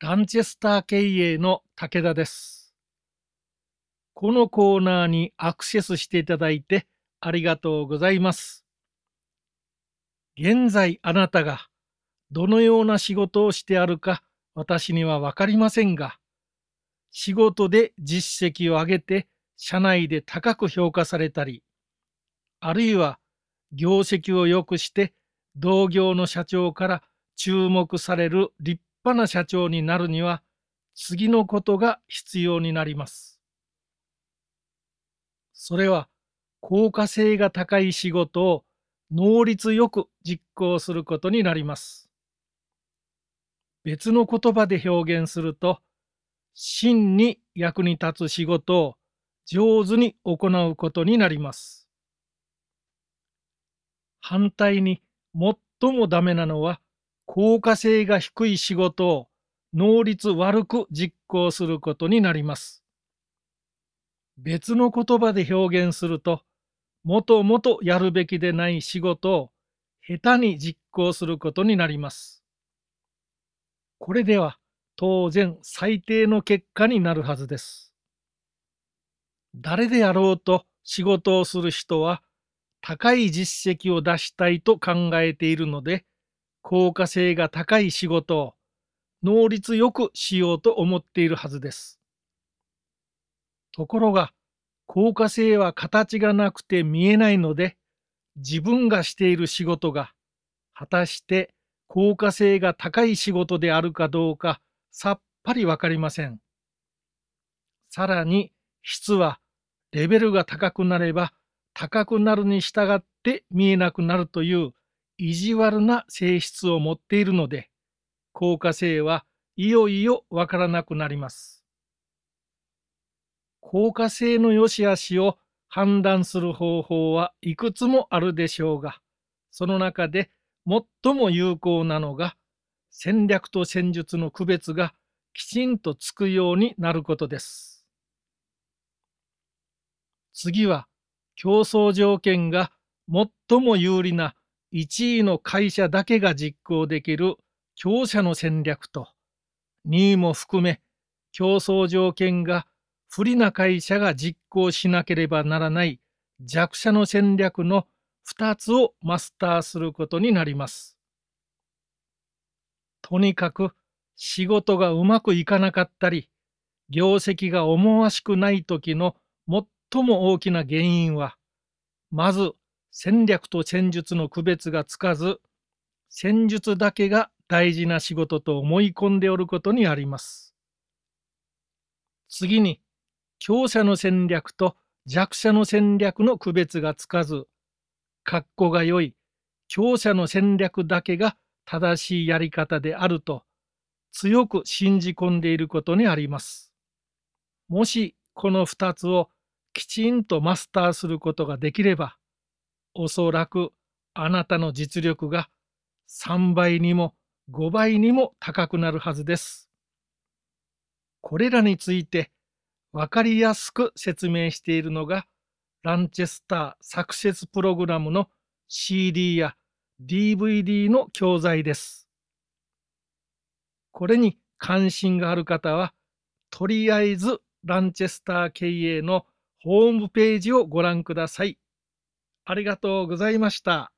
ランチェスター経営の武田です。このコーナーにアクセスしていただいてありがとうございます。現在あなたがどのような仕事をしてあるか私にはわかりませんが、仕事で実績を上げて社内で高く評価されたり、あるいは業績を良くして同業の社長から注目される立派な社長になるには次のことが必要になります。それは効果性が高い仕事を能率よく実行することになります。別の言葉で表現すると、真に役に立つ仕事を上手に行うことになります。反対に最もダメなのは効果性が低い仕事を能率悪く実行することになります。別の言葉で表現すると、もともとやるべきでない仕事を下手に実行することになります。これでは当然最低の結果になるはずです。誰であろうと仕事をする人は高い実績を出したいと考えているので、効果性が高い仕事を能率よくしようと思っているはずです。ところが、効果性は形がなくて見えないので、自分がしている仕事が果たして効果性が高い仕事であるかどうかさっぱりわかりません。さらに質はレベルが高くなれば高くなるに従って見えなくなるという意地悪な性質を持っているので、効果性はいよいよわからなくなります。効果性の良し悪しを判断する方法はいくつもあるでしょうが、その中で最も有効なのが戦略と戦術の区別がきちんとつくようになることです。次は競争条件が最も有利な1位の会社だけが実行できる強者の戦略と2位も含め競争条件が不利な会社が実行しなければならない弱者の戦略の2つをマスターすることになります。とにかく仕事がうまくいかなかったり業績が思わしくない時の最も大きな原因はまず戦略と戦術の区別がつかず、戦術だけが大事な仕事と思い込んでおることにあります。次に、強者の戦略と弱者の戦略の区別がつかず、格好が良い強者の戦略だけが正しいやり方であると強く信じ込んでいることにあります。もしこの2つをきちんとマスターすることができれば、おそらくあなたの実力が3倍にも5倍にも高くなるはずです。これらについてわかりやすく説明しているのがランチェスターサクセスプログラムの CD や DVD の教材です。これに関心がある方はとりあえずランチェスター経営のホームページをご覧ください。ありがとうございました。